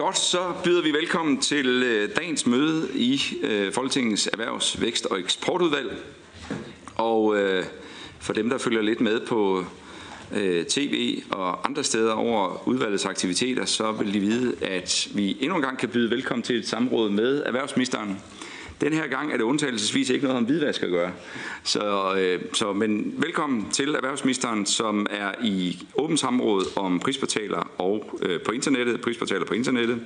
Godt, så byder vi velkommen til øh, dagens møde i øh, Folketingets Erhvervs-, Vækst- og Eksportudvalg. Og øh, for dem, der følger lidt med på tv og andre steder over udvalgets aktiviteter, så vil de vide, at vi endnu en gang kan byde velkommen til et samråd med erhvervsministeren. Den her gang er det undtagelsesvis ikke noget om hvidvask at gøre. Så, øh, så, men velkommen til erhvervsministeren, som er i åbent samråd om prisportaler og øh, på internettet, prisportaler på internettet.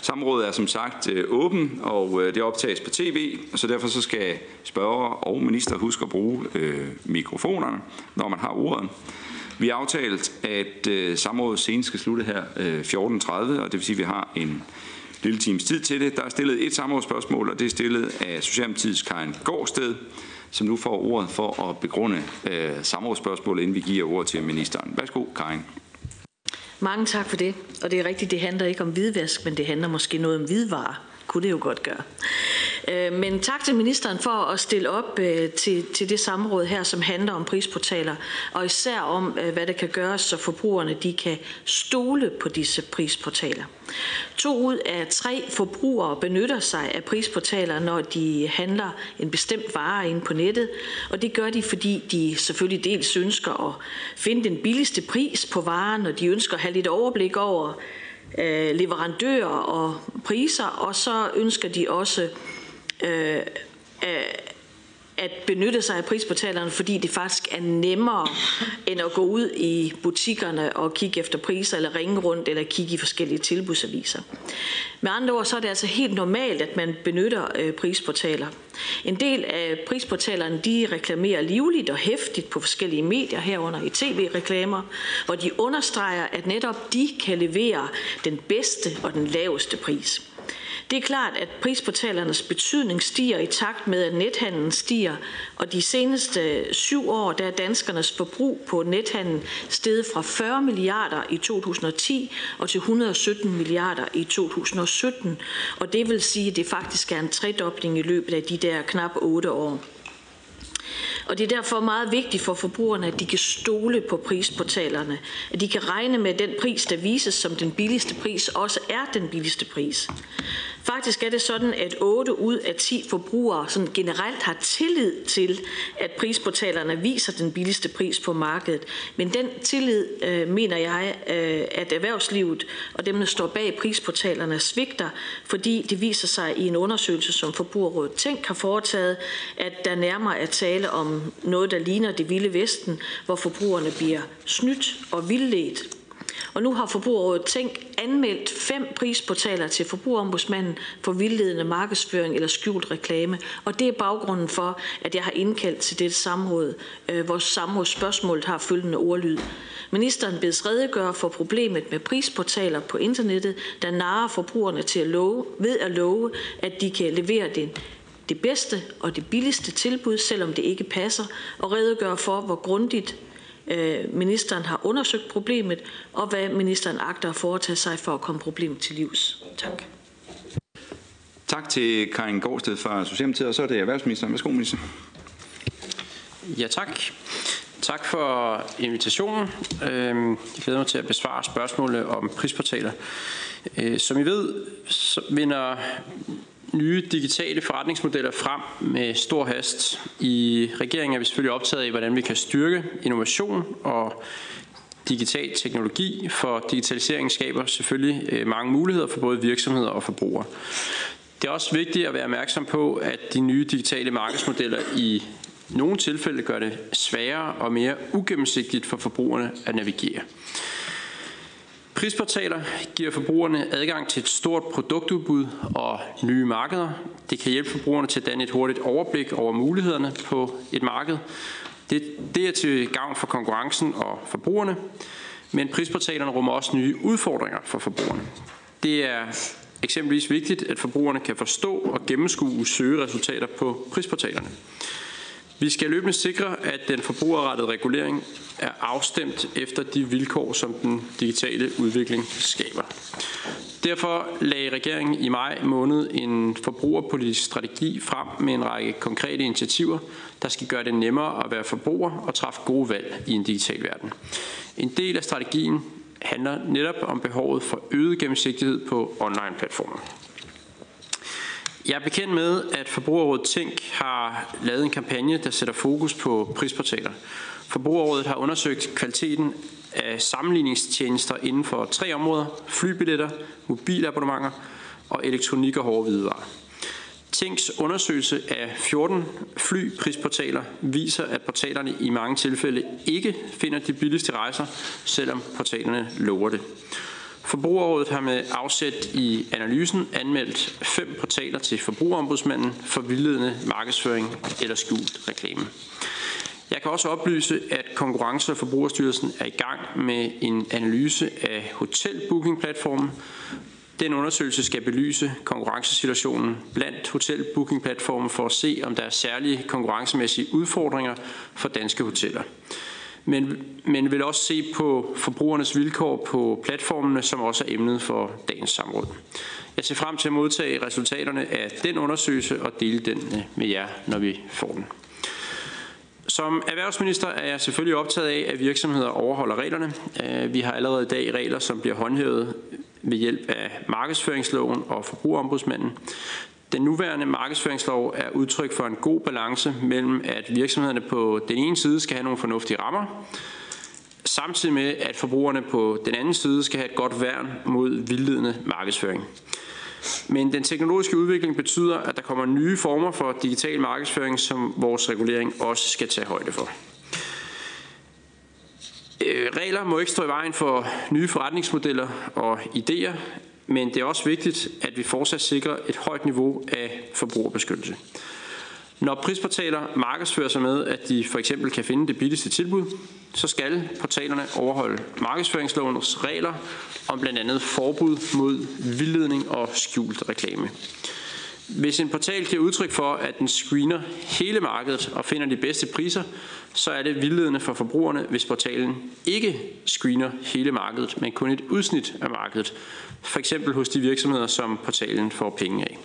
Samrådet er som sagt øh, åben, og øh, det optages på tv, så derfor så skal spørger og minister huske at bruge øh, mikrofonerne, når man har ordet. Vi har aftalt, at øh, samrådet senest skal slutte her øh, 14.30, og det vil sige, at vi har en lille times tid til det. Der er stillet et samrådsspørgsmål, og det er stillet af Socialdemokratiets Karin Gårdsted, som nu får ordet for at begrunde øh, samrådsspørgsmålet, inden vi giver ordet til ministeren. Værsgo, Karin. Mange tak for det. Og det er rigtigt, det handler ikke om hvidvask, men det handler måske noget om hvidvarer. Kunne det jo godt gøre. Øh, men tak til ministeren for at stille op øh, til, til det samråd her, som handler om prisportaler, og især om, øh, hvad der kan gøres, så forbrugerne de kan stole på disse prisportaler. To ud af tre forbrugere benytter sig af prisportaler, når de handler en bestemt vare ind på nettet, og det gør de, fordi de selvfølgelig dels ønsker at finde den billigste pris på varen, og de ønsker at have lidt overblik over, leverandører og priser, og så ønsker de også Øh, øh, at benytte sig af prisportalerne, fordi det faktisk er nemmere end at gå ud i butikkerne og kigge efter priser, eller ringe rundt, eller kigge i forskellige tilbudsaviser. Med andre ord, så er det altså helt normalt, at man benytter øh, prisportaler. En del af prisportalerne, de reklamerer livligt og hæftigt på forskellige medier, herunder i tv-reklamer, hvor de understreger, at netop de kan levere den bedste og den laveste pris. Det er klart, at prisportalernes betydning stiger i takt med, at nethandlen stiger, og de seneste syv år, der er danskernes forbrug på nethandel steget fra 40 milliarder i 2010 og til 117 milliarder i 2017. Og det vil sige, at det faktisk er en tredobling i løbet af de der knap otte år. Og det er derfor meget vigtigt for forbrugerne, at de kan stole på prisportalerne. At de kan regne med, at den pris, der vises som den billigste pris, også er den billigste pris. Faktisk er det sådan, at 8 ud af 10 forbrugere sådan generelt har tillid til, at prisportalerne viser den billigste pris på markedet. Men den tillid, øh, mener jeg, øh, at erhvervslivet og dem, der står bag prisportalerne, svigter, fordi det viser sig i en undersøgelse, som Forbrugerrådet Tænk har foretaget, at der nærmere er tale om noget, der ligner det vilde vesten, hvor forbrugerne bliver snydt og vildledt og nu har Forbrugerrådet Tænk anmeldt fem prisportaler til Forbrugerombudsmanden for vildledende markedsføring eller skjult reklame. Og det er baggrunden for, at jeg har indkaldt til dette samråd. Øh, hvor vores har følgende ordlyd. Ministeren bedes redegøre for problemet med prisportaler på internettet, der narer forbrugerne til at love, ved at love, at de kan levere det det bedste og det billigste tilbud, selvom det ikke passer, og redegøre for, hvor grundigt Øh, ministeren har undersøgt problemet, og hvad ministeren agter at foretage sig for at komme problemet til livs. Tak. Tak til Karin Gårdsted fra Socialdemokratiet, og så er det erhvervsministeren. Værsgo, minister. Ja, tak. Tak for invitationen. Øhm, jeg glæder mig til at besvare spørgsmålet om prisportaler. Øh, som I ved, så vinder nye digitale forretningsmodeller frem med stor hast. I regeringen er vi selvfølgelig optaget af, hvordan vi kan styrke innovation og digital teknologi, for digitalisering skaber selvfølgelig øh, mange muligheder for både virksomheder og forbrugere. Det er også vigtigt at være opmærksom på, at de nye digitale markedsmodeller i nogle tilfælde gør det sværere og mere ugennemsigtigt for forbrugerne at navigere. Prisportaler giver forbrugerne adgang til et stort produktudbud og nye markeder. Det kan hjælpe forbrugerne til at danne et hurtigt overblik over mulighederne på et marked. Det, det er til gavn for konkurrencen og forbrugerne, men prisportalerne rummer også nye udfordringer for forbrugerne. Det er eksempelvis vigtigt, at forbrugerne kan forstå og gennemskue søgeresultater på prisportalerne. Vi skal løbende sikre, at den forbrugerrettede regulering er afstemt efter de vilkår, som den digitale udvikling skaber. Derfor lagde regeringen i maj måned en forbrugerpolitisk strategi frem med en række konkrete initiativer, der skal gøre det nemmere at være forbruger og træffe gode valg i en digital verden. En del af strategien handler netop om behovet for øget gennemsigtighed på online-platformer. Jeg er bekendt med, at Forbrugerrådet Tænk har lavet en kampagne, der sætter fokus på prisportaler. Forbrugerrådet har undersøgt kvaliteten af sammenligningstjenester inden for tre områder. Flybilletter, mobilabonnementer og elektronik og hårde hvidevarer. Tænks undersøgelse af 14 flyprisportaler viser, at portalerne i mange tilfælde ikke finder de billigste rejser, selvom portalerne lover det. Forbrugerrådet har med afsæt i analysen anmeldt fem portaler til Forbrugerombudsmanden for vildledende markedsføring eller skjult reklame. Jeg kan også oplyse, at Konkurrence- og Forbrugerstyrelsen er i gang med en analyse af hotelbookingplatformen. Den undersøgelse skal belyse konkurrencesituationen blandt hotelbookingplatformen for at se, om der er særlige konkurrencemæssige udfordringer for danske hoteller men, men vil også se på forbrugernes vilkår på platformene, som også er emnet for dagens samråd. Jeg ser frem til at modtage resultaterne af den undersøgelse og dele den øh, med jer, når vi får den. Som erhvervsminister er jeg selvfølgelig optaget af, at virksomheder overholder reglerne. Øh, vi har allerede i dag regler, som bliver håndhævet ved hjælp af markedsføringsloven og forbrugerombudsmanden. Den nuværende markedsføringslov er udtryk for en god balance mellem, at virksomhederne på den ene side skal have nogle fornuftige rammer, samtidig med, at forbrugerne på den anden side skal have et godt værn mod vildledende markedsføring. Men den teknologiske udvikling betyder, at der kommer nye former for digital markedsføring, som vores regulering også skal tage højde for. Øh, regler må ikke stå i vejen for nye forretningsmodeller og idéer, men det er også vigtigt, at vi fortsat sikrer et højt niveau af forbrugerbeskyttelse. Når prisportaler markedsfører sig med, at de for eksempel kan finde det billigste tilbud, så skal portalerne overholde markedsføringslovens regler om blandt andet forbud mod vildledning og skjult reklame. Hvis en portal giver udtryk for, at den screener hele markedet og finder de bedste priser, så er det vildledende for forbrugerne, hvis portalen ikke screener hele markedet, men kun et udsnit af markedet, for eksempel hos de virksomheder, som portalen får penge af.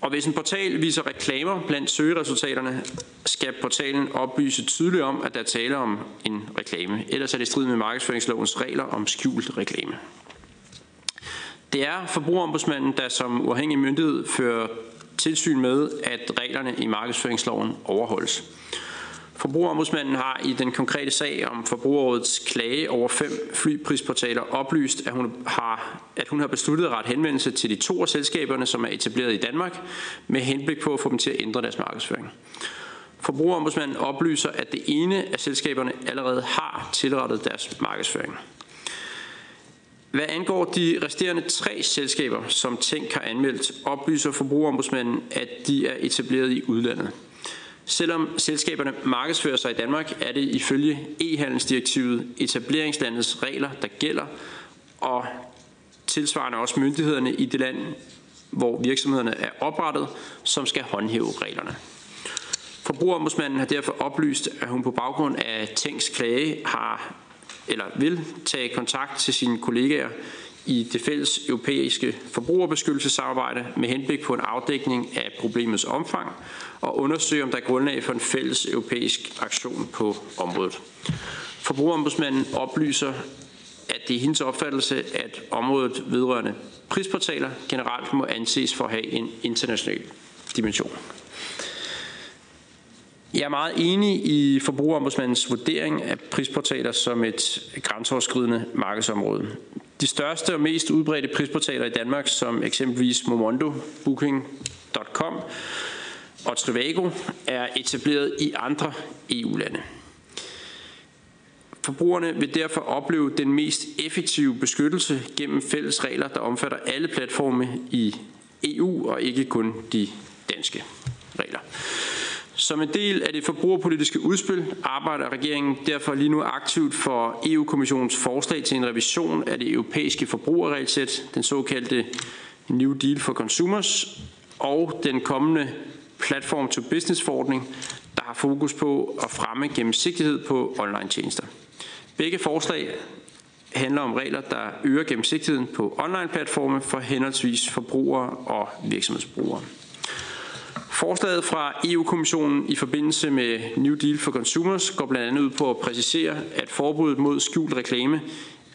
Og hvis en portal viser reklamer blandt søgeresultaterne, skal portalen oplyse tydeligt om, at der taler om en reklame. Ellers er det i strid med markedsføringslovens regler om skjult reklame. Det er forbrugerombudsmanden, der som uafhængig myndighed fører tilsyn med, at reglerne i markedsføringsloven overholdes. Forbrugerombudsmanden har i den konkrete sag om Forbrugerrådets klage over fem flyprisportaler oplyst, at hun har, at hun har besluttet at rette henvendelse til de to af selskaberne, som er etableret i Danmark, med henblik på at få dem til at ændre deres markedsføring. Forbrugerombudsmanden oplyser, at det ene af selskaberne allerede har tilrettet deres markedsføring. Hvad angår de resterende tre selskaber, som Tænk har anmeldt, oplyser Forbrugerombudsmanden, at de er etableret i udlandet. Selvom selskaberne markedsfører sig i Danmark, er det ifølge e-handelsdirektivet etableringslandets regler, der gælder, og tilsvarende også myndighederne i det land, hvor virksomhederne er oprettet, som skal håndhæve reglerne. Forbrugerombudsmanden har derfor oplyst, at hun på baggrund af Tænks klage har eller vil tage kontakt til sine kollegaer i det fælles europæiske forbrugerbeskyttelsessamarbejde med henblik på en afdækning af problemets omfang og undersøge, om der er grundlag for en fælles europæisk aktion på området. Forbrugerombudsmanden oplyser, at det er hendes opfattelse, at området vedrørende prisportaler generelt må anses for at have en international dimension. Jeg er meget enig i forbrugerombudsmandens vurdering af prisportaler som et grænseoverskridende markedsområde. De største og mest udbredte prisportaler i Danmark, som eksempelvis Momondo, Booking.com og Trivago, er etableret i andre EU-lande. Forbrugerne vil derfor opleve den mest effektive beskyttelse gennem fælles regler, der omfatter alle platforme i EU og ikke kun de danske regler. Som en del af det forbrugerpolitiske udspil arbejder regeringen derfor lige nu aktivt for EU-kommissionens forslag til en revision af det europæiske forbrugerregelsæt, den såkaldte New Deal for Consumers, og den kommende Platform to Business-forordning, der har fokus på at fremme gennemsigtighed på online-tjenester. Begge forslag handler om regler, der øger gennemsigtigheden på online-platforme for henholdsvis forbrugere og virksomhedsbrugere. Forslaget fra EU-kommissionen i forbindelse med New Deal for Consumers går blandt andet ud på at præcisere, at forbuddet mod skjult reklame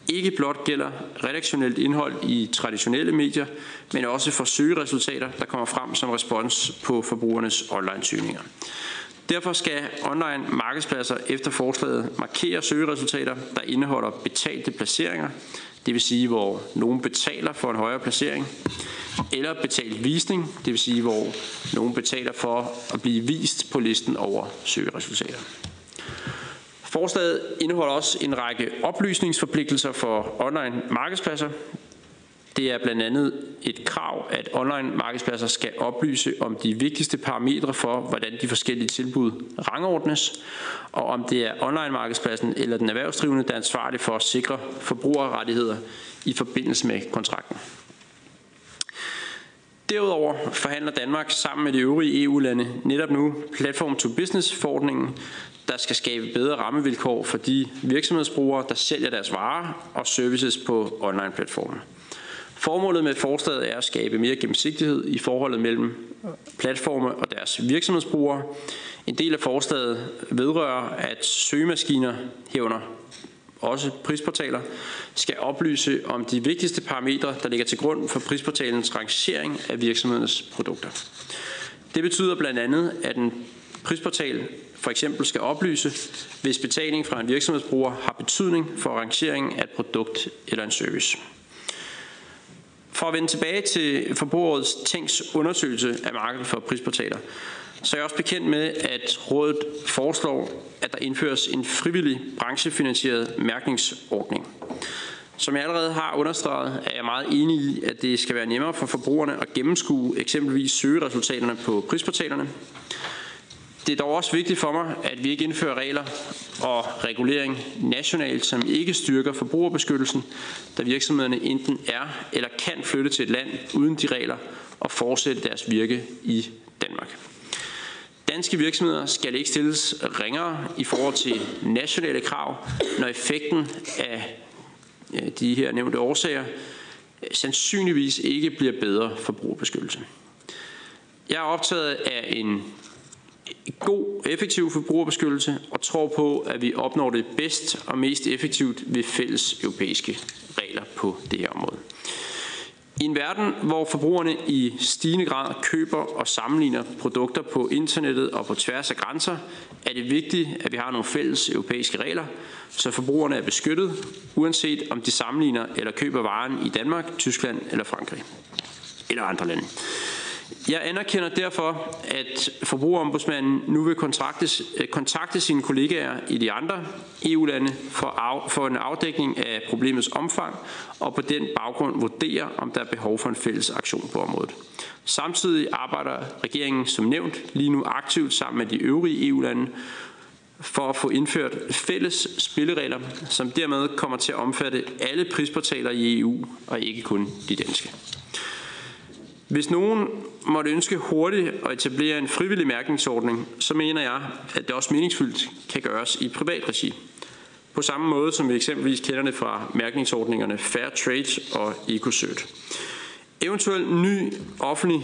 ikke blot gælder redaktionelt indhold i traditionelle medier, men også for søgeresultater, der kommer frem som respons på forbrugernes online-søgninger. Derfor skal online markedspladser efter forslaget markere søgeresultater, der indeholder betalte placeringer, det vil sige, hvor nogen betaler for en højere placering, eller betalt visning, det vil sige, hvor nogen betaler for at blive vist på listen over søgeresultater. Forslaget indeholder også en række oplysningsforpligtelser for online markedspladser. Det er blandt andet et krav, at online markedspladser skal oplyse om de vigtigste parametre for, hvordan de forskellige tilbud rangordnes, og om det er online markedspladsen eller den erhvervsdrivende, der er ansvarlig for at sikre forbrugerrettigheder i forbindelse med kontrakten. Derudover forhandler Danmark sammen med de øvrige EU-lande netop nu Platform to Business-forordningen, der skal skabe bedre rammevilkår for de virksomhedsbrugere, der sælger deres varer og services på online-platformen. Formålet med forslaget er at skabe mere gennemsigtighed i forholdet mellem platforme og deres virksomhedsbrugere. En del af forslaget vedrører, at søgemaskiner herunder også prisportaler, skal oplyse om de vigtigste parametre, der ligger til grund for prisportalens rangering af virksomhedernes produkter. Det betyder blandt andet, at en prisportal for eksempel skal oplyse, hvis betaling fra en virksomhedsbruger har betydning for rangeringen af et produkt eller en service. For at vende tilbage til Forbrugerrådets Tænks undersøgelse af markedet for prisportaler, så er jeg også bekendt med, at rådet foreslår, at der indføres en frivillig branchefinansieret mærkningsordning. Som jeg allerede har understreget, er jeg meget enig i, at det skal være nemmere for forbrugerne at gennemskue eksempelvis søgeresultaterne på prisportalerne. Det er dog også vigtigt for mig, at vi ikke indfører regler og regulering nationalt, som ikke styrker forbrugerbeskyttelsen, da virksomhederne enten er eller kan flytte til et land uden de regler og fortsætte deres virke i Danmark. Danske virksomheder skal ikke stilles ringere i forhold til nationale krav, når effekten af øh, de her nævnte årsager sandsynligvis ikke bliver bedre forbrugerbeskyttelse. Jeg er optaget af en god, effektiv forbrugerbeskyttelse og tror på, at vi opnår det bedst og mest effektivt ved fælles europæiske regler på det her område. I en verden, hvor forbrugerne i stigende grad køber og sammenligner produkter på internettet og på tværs af grænser, er det vigtigt, at vi har nogle fælles europæiske regler, så forbrugerne er beskyttet, uanset om de sammenligner eller køber varen i Danmark, Tyskland eller Frankrig eller andre lande. Jeg anerkender derfor, at forbrugerombudsmanden nu vil øh, kontakte sine kollegaer i de andre EU-lande for, af, for en afdækning af problemets omfang og på den baggrund vurdere, om der er behov for en fælles aktion på området. Samtidig arbejder regeringen som nævnt lige nu aktivt sammen med de øvrige EU-lande for at få indført fælles spilleregler, som dermed kommer til at omfatte alle prisportaler i EU og ikke kun de danske. Hvis nogen måtte ønske hurtigt at etablere en frivillig mærkningsordning, så mener jeg, at det også meningsfyldt kan gøres i privat regi. På samme måde som vi eksempelvis kender det fra mærkningsordningerne Fair Trade og EcoCert. Eventuel ny offentlig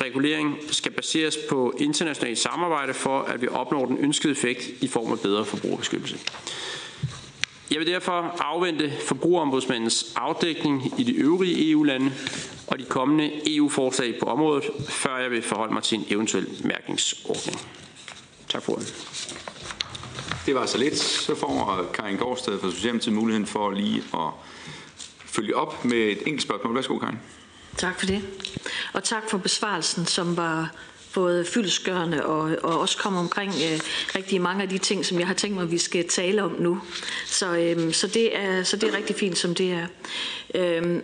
regulering skal baseres på internationalt samarbejde for, at vi opnår den ønskede effekt i form af bedre forbrugerbeskyttelse. Jeg vil derfor afvente forbrugerombudsmandens afdækning i de øvrige EU-lande og de kommende EU-forslag på området, før jeg vil forholde mig til en eventuel mærkningsordning. Tak for ordet. Det var så lidt. Så får Karin Gårdsted fra Socialdemokratiet muligheden for lige at følge op med et enkelt spørgsmål. Værsgo, Karin. Tak for det. Og tak for besvarelsen, som var både fyldesgørende og, og også komme omkring øh, rigtig mange af de ting, som jeg har tænkt mig, at vi skal tale om nu. Så, øh, så, det, er, så det er rigtig fint, som det er. Øh,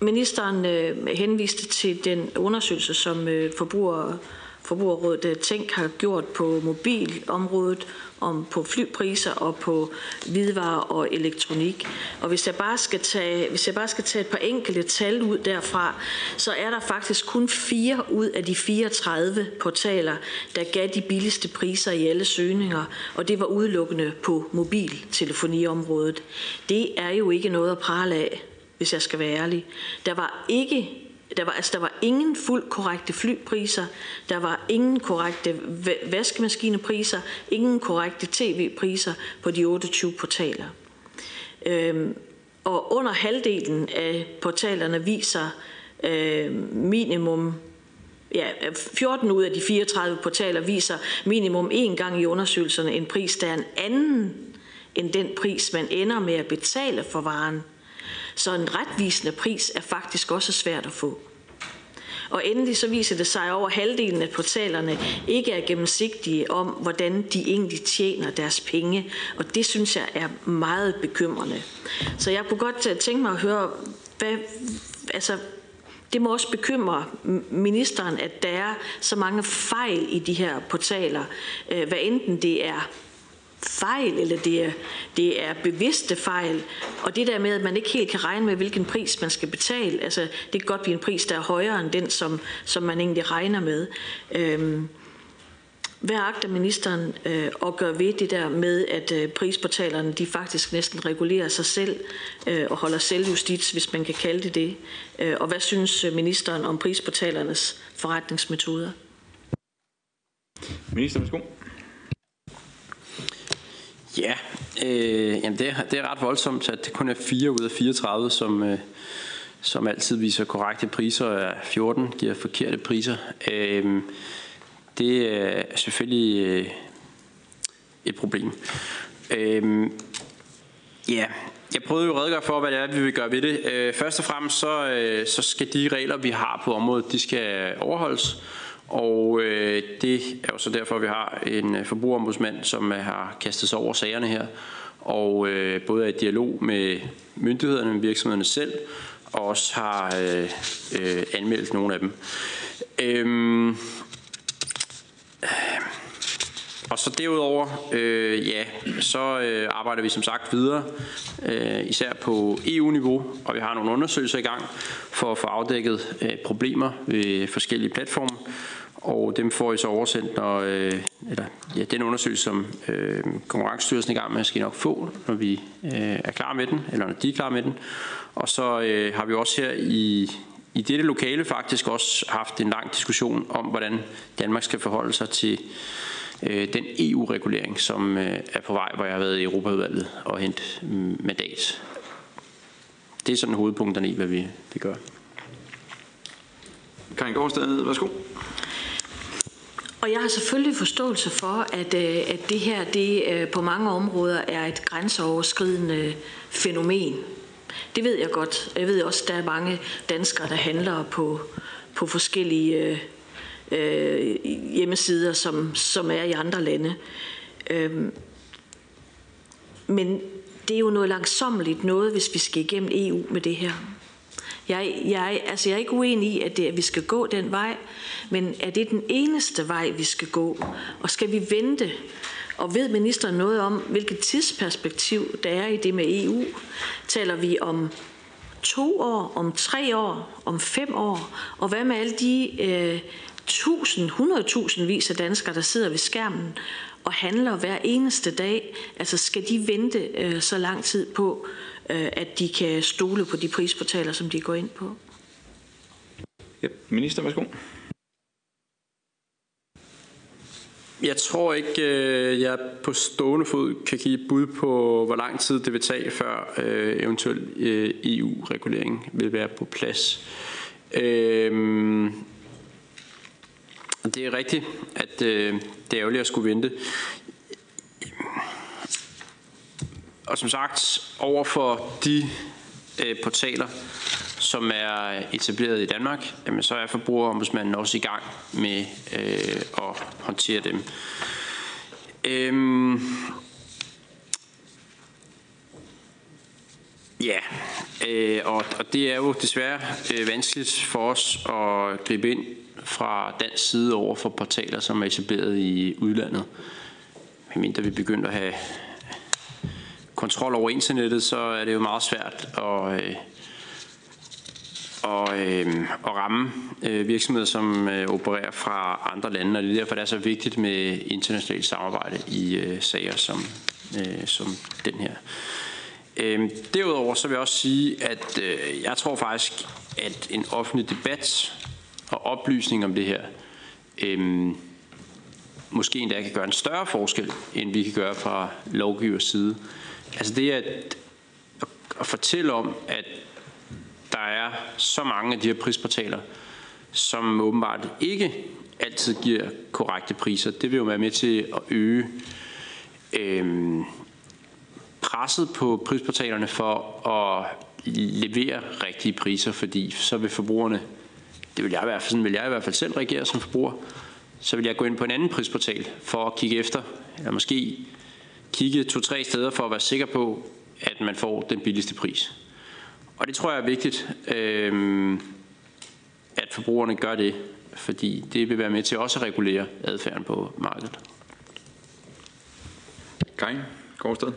ministeren øh, henviste til den undersøgelse, som øh, forbruger, Forbrugerrådet øh, Tænk har gjort på mobilområdet, om på flypriser og på hvidevarer og elektronik. Og hvis jeg bare skal tage, hvis jeg bare skal tage et par enkelte tal ud derfra, så er der faktisk kun fire ud af de 34 portaler, der gav de billigste priser i alle søgninger, og det var udelukkende på mobiltelefoniområdet. Det er jo ikke noget at prale af, hvis jeg skal være ærlig. Der var ikke Der var, altså, der var ingen fuldt korrekte flypriser, der var ingen korrekte vaskemaskinepriser, ingen korrekte tv-priser på de 28 portaler. Øhm, og under halvdelen af portalerne viser øh, minimum ja, 14 ud af de 34 portaler viser minimum én gang i undersøgelserne en pris, der er en anden end den pris, man ender med at betale for varen. Så en retvisende pris er faktisk også svært at få. Og endelig så viser det sig, over halvdelen af portalerne ikke er gennemsigtige om, hvordan de egentlig tjener deres penge. Og det synes jeg er meget bekymrende. Så jeg kunne godt øh, tænke mig at høre, hvad, altså, det må også bekymre ministeren, at der er så mange fejl i de her portaler. Øh, hvad enten det er fejl, eller det er, det er bevidste fejl. Og det der med, at man ikke helt kan regne med, hvilken pris man skal betale, altså det kan godt blive en pris, der er højere end den, som, som man egentlig regner med. Øhm, hvad agter ministeren øh, at gøre ved det der med, at øh, prisportalerne de faktisk næsten regulerer sig selv øh, og holder selvjustits, hvis man kan kalde det det? Øh, og hvad synes øh, ministeren om prisportalernes forretningsmetoder? Minister, værsgo. Ja, øh, jamen det, er, det er ret voldsomt, at det kun er 4 ud af 34, som, øh, som altid viser korrekte priser, og 14 giver forkerte priser. Øh, det er selvfølgelig øh, et problem. Øh, ja, jeg prøvede jo at redegøre for, hvad det er, vi vil gøre ved det. Øh, først og fremmest så, øh, så skal de regler, vi har på området, de skal overholdes. Og øh, det er jo så derfor, at vi har en øh, forbrugerombudsmand, som øh, har kastet sig over sagerne her, og øh, både er i dialog med myndighederne, og virksomhederne selv, og også har øh, øh, anmeldt nogle af dem. Øhm, og så derudover, øh, ja, så øh, arbejder vi som sagt videre, øh, især på EU-niveau, og vi har nogle undersøgelser i gang for at få afdækket øh, problemer ved forskellige platforme, og dem får I så oversendt, når, øh, eller ja, den undersøgelse, som øh, Konkurrencestyrelsen er i gang med, skal I nok få, når vi øh, er klar med den, eller når de er klar med den. Og så øh, har vi også her i, i dette lokale faktisk også haft en lang diskussion om, hvordan Danmark skal forholde sig til øh, den EU-regulering, som øh, er på vej, hvor jeg har været i Europaudvalget og hentet mandat. Det er sådan hovedpunkterne i, hvad vi, vi gør. Karin Gårdsted, værsgo. Og jeg har selvfølgelig forståelse for, at, øh, at det her det øh, på mange områder er et grænseoverskridende fænomen. Det ved jeg godt. Jeg ved også, at der er mange danskere, der handler på, på forskellige øh, hjemmesider, som, som er i andre lande. Øhm, men det er jo noget langsommeligt noget, hvis vi skal igennem EU med det her. Jeg, jeg, altså jeg er ikke uenig i, at, det, at vi skal gå den vej, men er det den eneste vej, vi skal gå? Og skal vi vente? Og ved ministeren noget om, hvilket tidsperspektiv der er i det med EU? Taler vi om to år, om tre år, om fem år? Og hvad med alle de øh, tusind, hundredtusind vis af danskere, der sidder ved skærmen og handler hver eneste dag? Altså skal de vente øh, så lang tid på, øh, at de kan stole på de prisportaler, som de går ind på? Ja, minister, værsgo. Jeg tror ikke, øh, jeg på stående fod kan give bud på, hvor lang tid det vil tage, før øh, eventuel øh, EU-regulering vil være på plads. Øh, det er rigtigt, at øh, det er ærgerligt at skulle vente. Og som sagt, over for de øh, portaler, som er etableret i Danmark, jamen så er forbrugerombudsmanden også i gang med øh, at håndtere dem. Øhm, ja, øh, og, og det er jo desværre øh, vanskeligt for os at gribe ind fra dansk side over for portaler, som er etableret i udlandet. Medmindre vi begynder at have kontrol over internettet, så er det jo meget svært at, øh, og, øh, at ramme øh, virksomheder, som øh, opererer fra andre lande, og det er derfor, det er så vigtigt med internationalt samarbejde i øh, sager som, øh, som den her. Øh, derudover så vil jeg også sige, at øh, jeg tror faktisk at en offentlig debat og oplysning om det her øhm, måske endda kan gøre en større forskel, end vi kan gøre fra lovgivers side. Altså det at, at fortælle om, at der er så mange af de her prisportaler, som åbenbart ikke altid giver korrekte priser. Det vil jo være med til at øge øhm, presset på prisportalerne for at levere rigtige priser, fordi så vil forbrugerne, det vil jeg i hvert fald, sådan vil jeg i hvert fald selv reagere som forbruger, så vil jeg gå ind på en anden prisportal for at kigge efter, eller måske kigge to-tre steder for at være sikker på, at man får den billigste pris. Og det tror jeg er vigtigt, øh, at forbrugerne gør det, fordi det vil være med til også at regulere adfærden på markedet. Karin Gårdsted.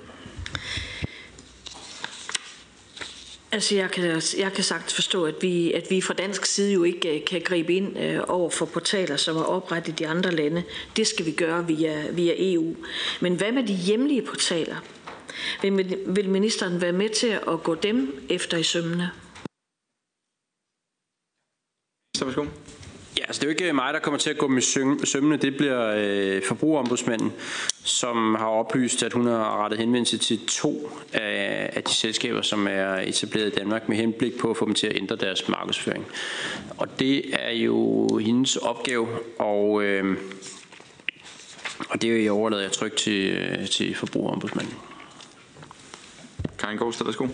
Altså, jeg kan, jeg kan sagtens forstå, at vi, at vi fra dansk side jo ikke øh, kan gribe ind øh, over for portaler, som er oprettet i de andre lande. Det skal vi gøre via, via EU. Men hvad med de hjemlige portaler? Vil, vil ministeren være med til at gå dem efter i sømmene? Så værsgo. Ja, altså det er jo ikke mig, der kommer til at gå med sømmene. Det bliver øh, forbrugerombudsmanden, som har oplyst, at hun har rettet henvendelse til to af, af de selskaber, som er etableret i Danmark, med henblik på at få dem til at ændre deres markedsføring. Og det er jo hendes opgave, og, øh, og det er jo overlader jeg trygt til, øh, til forbrugerombudsmanden. Karin Gårdstad, værsgo.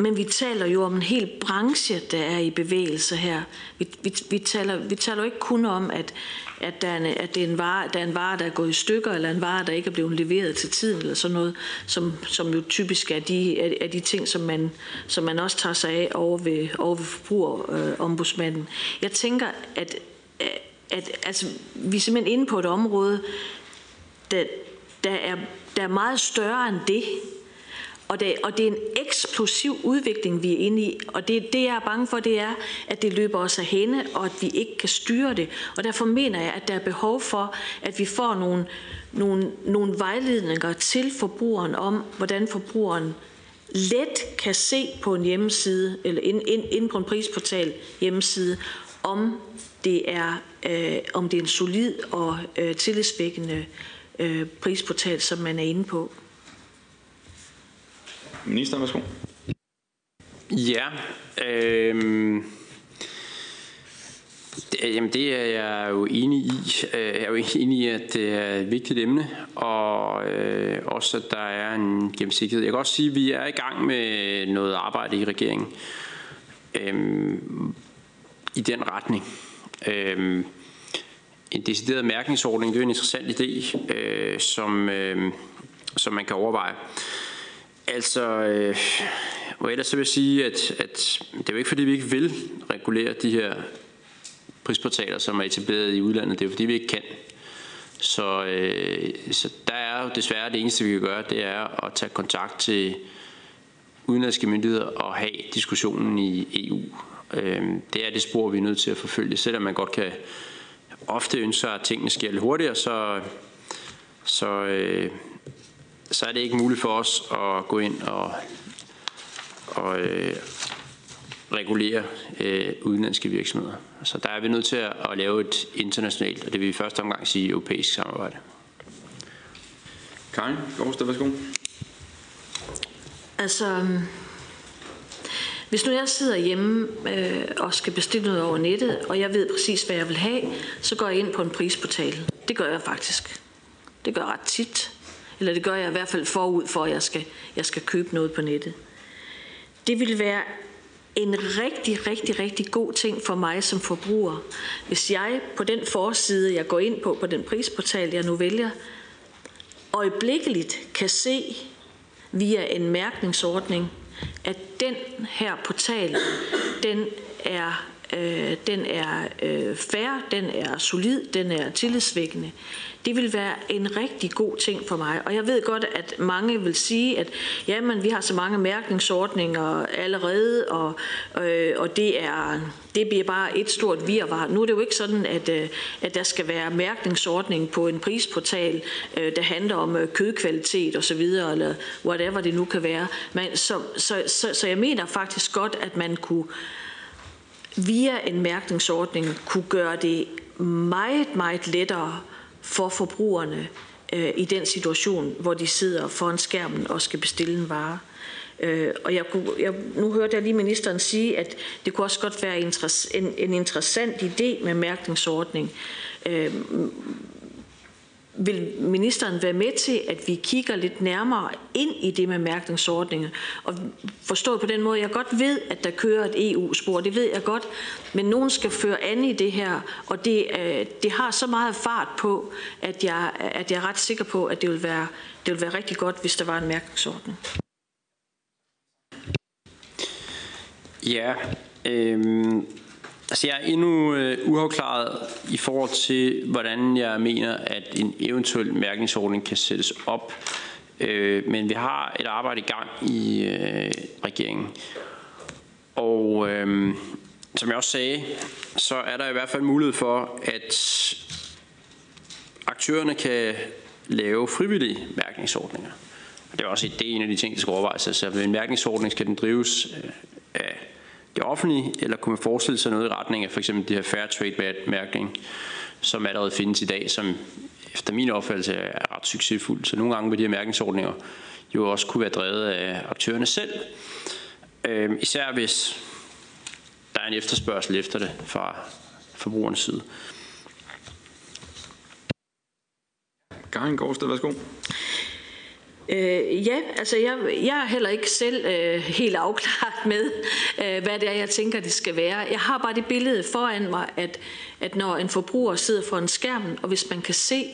Men vi taler jo om en hel branche, der er i bevægelse her. Vi, vi, vi, taler, vi taler jo ikke kun om, at, at, der er en, at det er en vare, der er en vare, der er gået i stykker, eller en vare, der ikke er blevet leveret til tiden, eller sådan noget, som, som jo typisk er de, er, er de ting, som man, som man også tager sig af over ved, over ved forbrugerombudsmanden. Jeg tænker, at, at altså, vi er simpelthen inde på et område, der, der, er, der er meget større end det. Og det, og det er en eksplosiv udvikling, vi er inde i. Og det, det, jeg er bange for, det er, at det løber os af hende, og at vi ikke kan styre det. Og derfor mener jeg, at der er behov for, at vi får nogle, nogle, nogle vejledninger til forbrugeren om, hvordan forbrugeren let kan se på en hjemmeside, eller ind, ind, ind på en prisportal hjemmeside, om det er, øh, om det er en solid og øh, tillidsvækkende øh, prisportal, som man er inde på. Ministeren, værsgo. Ja, øh, det, jamen det er jeg jo enig i. Øh, jeg er jo enig i, at det er et vigtigt emne, og øh, også at der er en gennemsigtighed. Jeg kan også sige, at vi er i gang med noget arbejde i regeringen øhm, i den retning. Øhm, en decideret mærkningsordning, det er en interessant idé, øh, som, øh, som man kan overveje. Altså, øh, og ellers så vil jeg sige, at, at det er jo ikke fordi, vi ikke vil regulere de her prisportaler, som er etableret i udlandet. Det er fordi, vi ikke kan. Så, øh, så der er jo desværre det eneste, vi kan gøre, det er at tage kontakt til udenlandske myndigheder og have diskussionen i EU. Øh, det er det spor, vi er nødt til at forfølge. Selvom man godt kan ofte ønske sig, at tingene sker lidt hurtigere, så, så, øh, så er det ikke muligt for os at gå ind og, og øh, regulere øh, udenlandske virksomheder. Så der er vi nødt til at, at lave et internationalt, og det vil i første omgang sige europæisk samarbejde. Karin Gårdsted, værsgo. Altså, hvis nu jeg sidder hjemme øh, og skal bestille noget over nettet, og jeg ved præcis, hvad jeg vil have, så går jeg ind på en prisportal. Det gør jeg faktisk. Det gør jeg ret tit. Eller det gør jeg i hvert fald forud for, at jeg skal, jeg skal købe noget på nettet. Det vil være en rigtig, rigtig, rigtig god ting for mig som forbruger, hvis jeg på den forside, jeg går ind på, på den prisportal, jeg nu vælger, øjeblikkeligt kan se via en mærkningsordning, at den her portal, den er øh, den er øh, fair, den er solid, den er tillidsvækkende. Det vil være en rigtig god ting for mig. Og jeg ved godt, at mange vil sige, at jamen, vi har så mange mærkningsordninger allerede, og, øh, og det, er, det bliver bare et stort virvar. Nu er det jo ikke sådan, at, øh, at der skal være mærkningsordning på en prisportal, øh, der handler om øh, kødkvalitet osv., eller whatever det nu kan være. Men, så, så, så, så jeg mener faktisk godt, at man kunne via en mærkningsordning kunne gøre det meget, meget lettere for forbrugerne øh, i den situation, hvor de sidder foran skærmen og skal bestille en vare. Øh, og jeg kunne, jeg, nu hørte jeg lige ministeren sige, at det kunne også godt være en, en interessant idé med mærkningsordning. Øh, vil ministeren være med til, at vi kigger lidt nærmere ind i det med mærkningsordninger? Og forstået på den måde, jeg godt ved, at der kører et EU-spor, det ved jeg godt, men nogen skal føre an i det her, og det, øh, det har så meget fart på, at jeg, at jeg er ret sikker på, at det vil, være, det vil være rigtig godt, hvis der var en mærkningsordning. Ja, øh... Altså jeg er endnu øh, uafklaret i forhold til, hvordan jeg mener, at en eventuel mærkningsordning kan sættes op. Øh, men vi har et arbejde i gang i øh, regeringen. Og øh, som jeg også sagde, så er der i hvert fald mulighed for, at aktørerne kan lave frivillige mærkningsordninger. Og det er også det er en af de ting, der skal overvejes. Altså ved en mærkningsordning skal den drives øh, af det offentlige, eller kunne man forestille sig noget i retning af for eksempel det her fair trade mærkning, som allerede findes i dag, som efter min opfattelse er ret succesfuld. Så nogle gange vil de her mærkningsordninger jo også kunne være drevet af aktørerne selv, øh, især hvis der er en efterspørgsel efter det fra forbrugernes side. Karin Gårdsted, værsgo. Øh, ja, altså jeg, jeg er heller ikke selv øh, helt afklaret med, øh, hvad det er, jeg tænker, det skal være. Jeg har bare det billede foran mig, at, at når en forbruger sidder foran skærmen, og hvis man kan se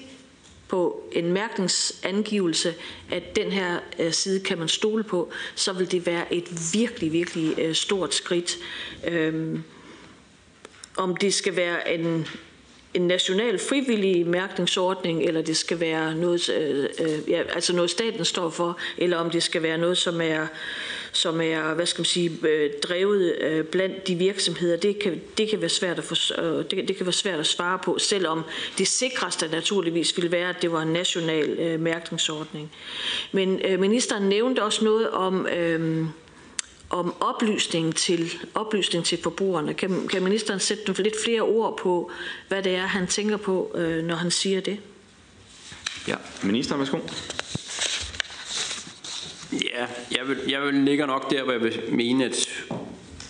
på en mærkningsangivelse, at den her øh, side kan man stole på, så vil det være et virkelig, virkelig øh, stort skridt. Øh, om det skal være en, en national frivillig mærkningsordning, eller det skal være noget, øh, øh, ja, altså noget staten står for, eller om det skal være noget, som er, som er hvad skal man sige, øh, drevet øh, blandt de virksomheder, det kan, det, kan være svært at få, øh, det, det kan være svært at svare på, selvom det sikreste naturligvis ville være, at det var en national øh, mærkningsordning. Men øh, ministeren nævnte også noget om... Øh, om oplysning til, oplysning til forbrugerne. Kan, kan ministeren sætte lidt flere ord på, hvad det er, han tænker på, øh, når han siger det? Ja, ministeren, værsgo. Ja, jeg vil, jeg vil ligge nok der, hvor jeg vil mene, at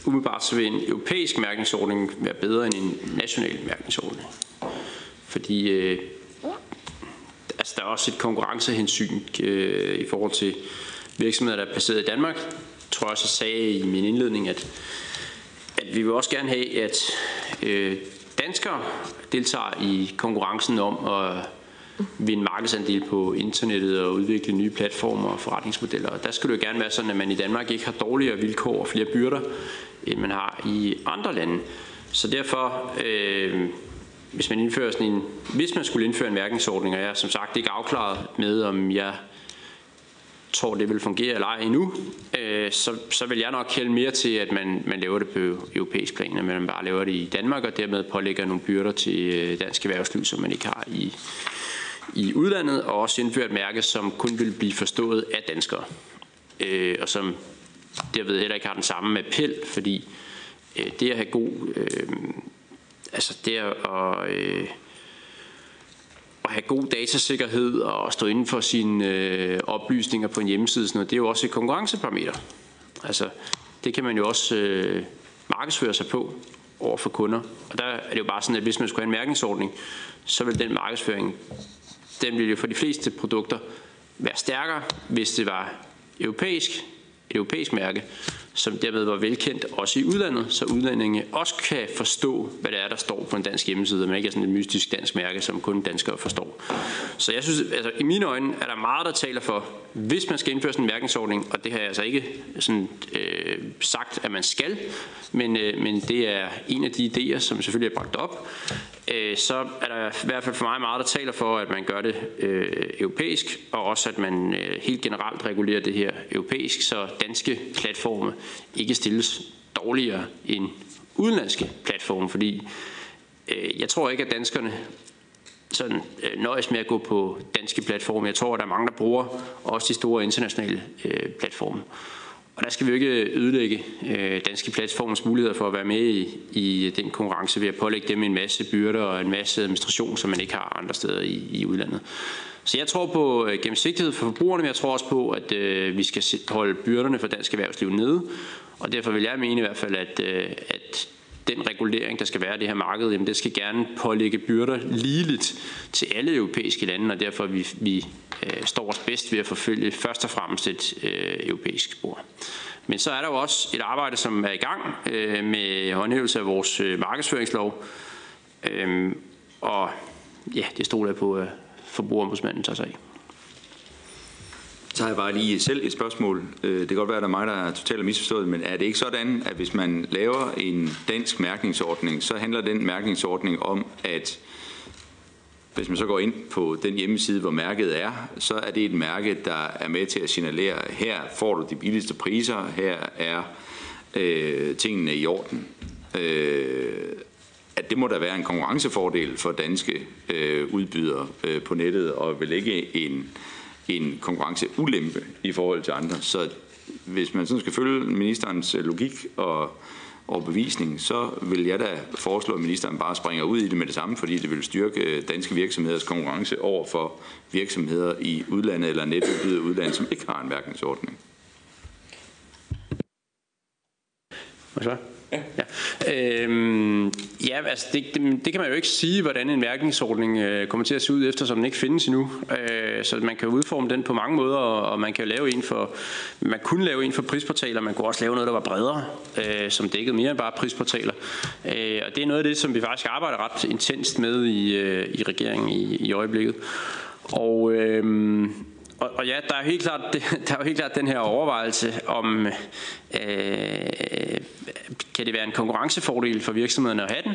umiddelbart så vil en europæisk mærkningsordning være bedre end en national mærkningsordning. Fordi øh, altså, der er også et konkurrencehensyn øh, i forhold til virksomheder, der er placeret i Danmark, tror jeg også, jeg sagde i min indledning, at, at vi vil også gerne have, at øh, danskere deltager i konkurrencen om at vinde markedsandel på internettet og udvikle nye platformer og forretningsmodeller. Og der skulle det jo gerne være sådan, at man i Danmark ikke har dårligere vilkår og flere byrder, end man har i andre lande. Så derfor, øh, hvis man indfører sådan en, hvis man skulle indføre en mærkningsordning, og jeg er som sagt ikke afklaret med, om jeg tror, det vil fungere eller ej endnu, øh, så, så vil jeg nok hælde mere til, at man, man laver det på europæisk plan, at man bare laver det i Danmark, og dermed pålægger nogle byrder til øh, dansk erhvervsliv, som man ikke har i, i udlandet, og også indfører et mærke, som kun vil blive forstået af danskere, øh, og som derved heller ikke har den samme appel, fordi øh, det at have god, øh, altså det at øh, at have god datasikkerhed og stå inden for sine øh, oplysninger på en hjemmeside, sådan noget, det er jo også et konkurrenceparameter. Altså, det kan man jo også øh, markedsføre sig på over for kunder. Og der er det jo bare sådan, at hvis man skulle have en mærkningsordning, så vil den markedsføring, den ville jo for de fleste produkter være stærkere, hvis det var europæisk, et europæisk mærke, som dermed var velkendt også i udlandet, så udlændinge også kan forstå, hvad det er, der står på en dansk hjemmeside, og man ikke er sådan et mystisk dansk mærke, som kun danskere forstår. Så jeg synes, altså i mine øjne er der meget, der taler for, hvis man skal indføre sådan en mærkningsordning, og det har jeg altså ikke sådan, øh, sagt, at man skal, men, øh, men det er en af de idéer, som selvfølgelig er bragt op, øh, så er der i hvert fald for mig meget, der taler for, at man gør det øh, europæisk, og også at man øh, helt generelt regulerer det her europæisk, så danske platforme ikke stilles dårligere end udenlandske platforme, fordi øh, jeg tror ikke, at danskerne sådan, øh, nøjes med at gå på danske platforme. Jeg tror, at der er mange, der bruger også de store internationale øh, platforme. Og der skal vi jo ikke ødelægge øh, danske platformes muligheder for at være med i, i den konkurrence ved at pålægge dem en masse byrder og en masse administration, som man ikke har andre steder i, i udlandet. Så jeg tror på øh, gennemsigtighed for forbrugerne, men jeg tror også på, at øh, vi skal holde byrderne for dansk erhvervsliv nede. Og derfor vil jeg mene i hvert fald, at, øh, at den regulering, der skal være i det her marked, jamen det skal gerne pålægge byrder ligeligt til alle europæiske lande, og derfor vi, vi øh, står os bedst ved at forfølge først og fremmest et øh, europæisk spor. Men så er der jo også et arbejde, som er i gang øh, med håndhævelse af vores øh, markedsføringslov, Øhm, og ja, det stoler jeg på, øh, forbrugerombudsmanden tager sig af. Så har jeg bare lige selv et spørgsmål. Øh, det kan godt være, at der er mig, der er totalt misforstået, men er det ikke sådan, at hvis man laver en dansk mærkningsordning, så handler den mærkningsordning om, at hvis man så går ind på den hjemmeside, hvor mærket er, så er det et mærke, der er med til at signalere, her får du de billigste priser, her er øh, tingene i orden. Øh, at det må da være en konkurrencefordel for danske øh, udbydere øh, på nettet, og vel ikke en, en konkurrenceulempe i forhold til andre. Så hvis man sådan skal følge ministerens øh, logik og, og bevisning, så vil jeg da foreslå, at ministeren bare springer ud i det med det samme, fordi det vil styrke øh, danske virksomheders konkurrence over for virksomheder i udlandet eller netudbyder udlandet, som ikke har en mærkningsordning. Hvad Ja. ja. Øhm, ja, altså det, det, det kan man jo ikke sige, hvordan en mærkningsordning øh, kommer til at se ud, eftersom den ikke findes endnu. Øh, så man kan jo udforme den på mange måder, og, og man kan jo lave en for, man kunne lave en for prisportaler, man kunne også lave noget, der var bredere, øh, som dækkede mere end bare prisportaler. Øh, og det er noget af det, som vi faktisk arbejder ret intenst med i, øh, i regeringen i, i øjeblikket. Og øh, og, og ja, der er, helt klart, der er jo helt klart den her overvejelse om, øh, kan det være en konkurrencefordel for virksomhederne at have den?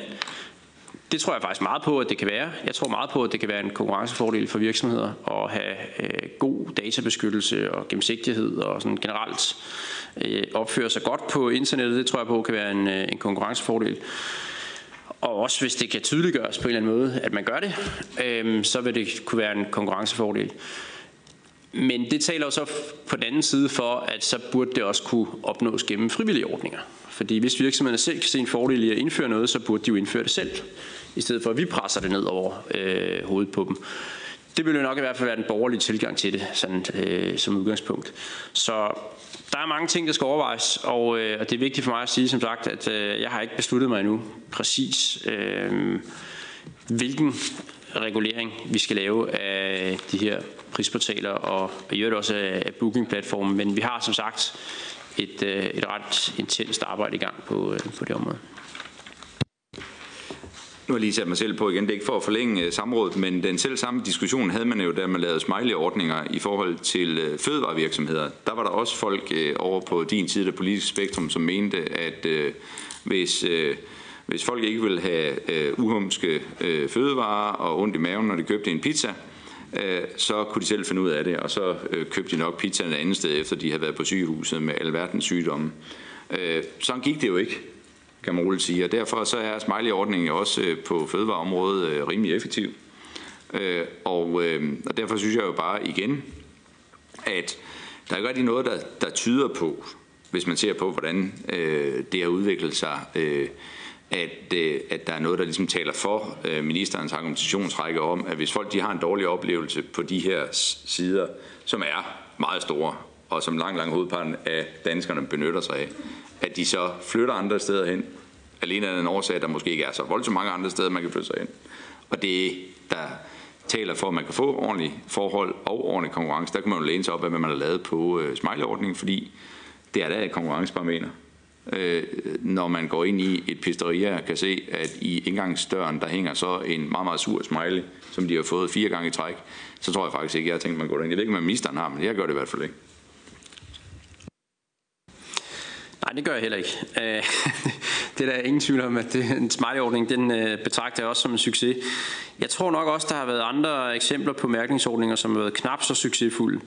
Det tror jeg faktisk meget på, at det kan være. Jeg tror meget på, at det kan være en konkurrencefordel for virksomheder at have øh, god databeskyttelse og gennemsigtighed og sådan generelt øh, opføre sig godt på internettet. Det tror jeg på kan være en, øh, en konkurrencefordel. Og også hvis det kan tydeliggøres på en eller anden måde, at man gør det, øh, så vil det kunne være en konkurrencefordel. Men det taler jo så på den anden side for, at så burde det også kunne opnås gennem frivillige ordninger. Fordi hvis virksomhederne selv kan se en fordel i at indføre noget, så burde de jo indføre det selv, i stedet for at vi presser det ned over øh, hovedet på dem. Det ville jo nok i hvert fald være den borgerlige tilgang til det, sådan, øh, som udgangspunkt. Så der er mange ting, der skal overvejes, og, øh, og det er vigtigt for mig at sige, som sagt, at øh, jeg har ikke besluttet mig endnu præcis, øh, hvilken regulering, vi skal lave af de her prisportaler og i øvrigt også af bookingplatformen. Men vi har som sagt et, øh, et ret intenst arbejde i gang på, øh, på det område. Nu har jeg lige sat mig selv på igen. Det er ikke for at forlænge øh, samrådet, men den selv samme diskussion havde man jo, da man lavede smiley-ordninger i forhold til fødevarevirksomheder. Der var der også folk over på din side af politisk spektrum, som mente, at hvis hvis folk ikke vil have uhumske fødevarer og ondt i maven, når de købte en pizza, Øh, så kunne de selv finde ud af det, og så øh, købte de nok pizzaen et andet sted, efter de havde været på sygehuset med alverdens sygdomme. Øh, sådan gik det jo ikke, kan man roligt sige, og derfor så er smiley-ordningen også øh, på fødevareområdet rimelig effektiv. Øh, og, og derfor synes jeg jo bare igen, at der er ikke rigtig noget, der, der tyder på, hvis man ser på, hvordan øh, det har udviklet sig øh, at, øh, at der er noget, der ligesom taler for øh, ministerens argumentationsrække om, at hvis folk de har en dårlig oplevelse på de her sider, som er meget store, og som langt, langt hovedparten af danskerne benytter sig af, at de så flytter andre steder hen, alene af den årsag, at der måske ikke er så voldsomt mange andre steder, man kan flytte sig hen. Og det, der taler for, at man kan få ordentlige forhold og ordentlig konkurrence, der kan man jo læne sig op af, hvad man har lavet på øh, fordi Det er da et konkurrenceparameter. Øh, når man går ind i et pizzeria kan se, at i indgangsdøren, der hænger så en meget, meget sur smiley, som de har fået fire gange i træk, så tror jeg faktisk ikke, jeg har tænkt mig at gå derind. Jeg ved ikke, hvad ministeren har, men jeg gør det i hvert fald ikke. Nej, det gør jeg heller ikke. Øh, det er der ingen tvivl om, at en smiley-ordning, den øh, betragter jeg også som en succes. Jeg tror nok også, der har været andre eksempler på mærkningsordninger, som har været knap så succesfulde.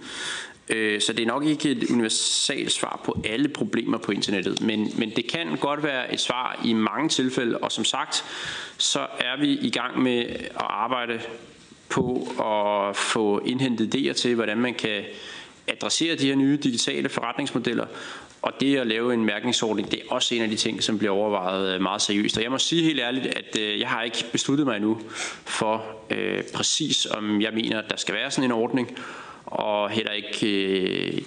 Øh, så det er nok ikke et universalt svar på alle problemer på internettet, men, men det kan godt være et svar i mange tilfælde, og som sagt, så er vi i gang med at arbejde på at få indhentet idéer til, hvordan man kan adressere de her nye digitale forretningsmodeller, og det at lave en mærkningsordning, det er også en af de ting, som bliver overvejet øh, meget seriøst. Og jeg må sige helt ærligt, at øh, jeg har ikke besluttet mig endnu for øh, præcis, om jeg mener, at der skal være sådan en ordning, og heller ikke, øh,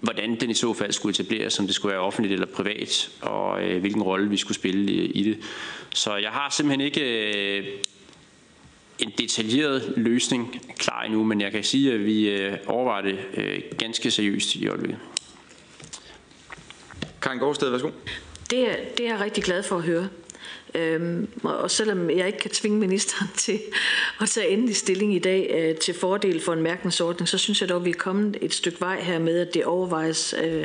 hvordan den i så fald skulle etableres, om det skulle være offentligt eller privat, og øh, hvilken rolle vi skulle spille i, i det. Så jeg har simpelthen ikke øh, en detaljeret løsning klar endnu, men jeg kan sige, at vi øh, overvejer det øh, ganske seriøst i øjeblikket. Karin Gårdsted, værsgo. Det er, det er jeg rigtig glad for at høre. Øhm, og selvom jeg ikke kan tvinge ministeren til at tage endelig stilling i dag øh, til fordel for en mærkningsordning, så synes jeg dog, at vi er kommet et stykke vej her med, at det overvejes øh,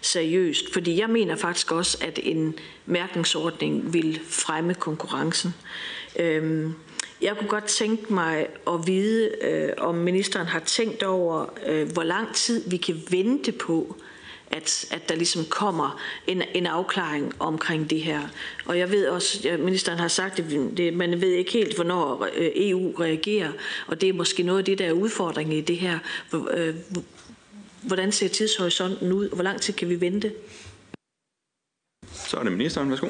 seriøst. Fordi jeg mener faktisk også, at en mærkningsordning vil fremme konkurrencen. Øhm, jeg kunne godt tænke mig at vide, øh, om ministeren har tænkt over, øh, hvor lang tid vi kan vente på, at, at der ligesom kommer en, en afklaring omkring det her. Og jeg ved også, at ministeren har sagt, at det, man ved ikke helt, hvornår øh, EU reagerer, og det er måske noget af det, der er udfordringen i det her. Øh, hvordan ser tidshorisonten ud, hvor lang tid kan vi vente? Så er det ministeren, værsgo.